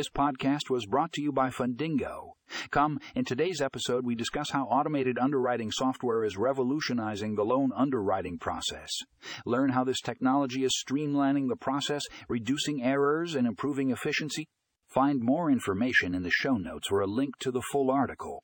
This podcast was brought to you by Fundingo. Come, in today's episode, we discuss how automated underwriting software is revolutionizing the loan underwriting process. Learn how this technology is streamlining the process, reducing errors, and improving efficiency. Find more information in the show notes or a link to the full article.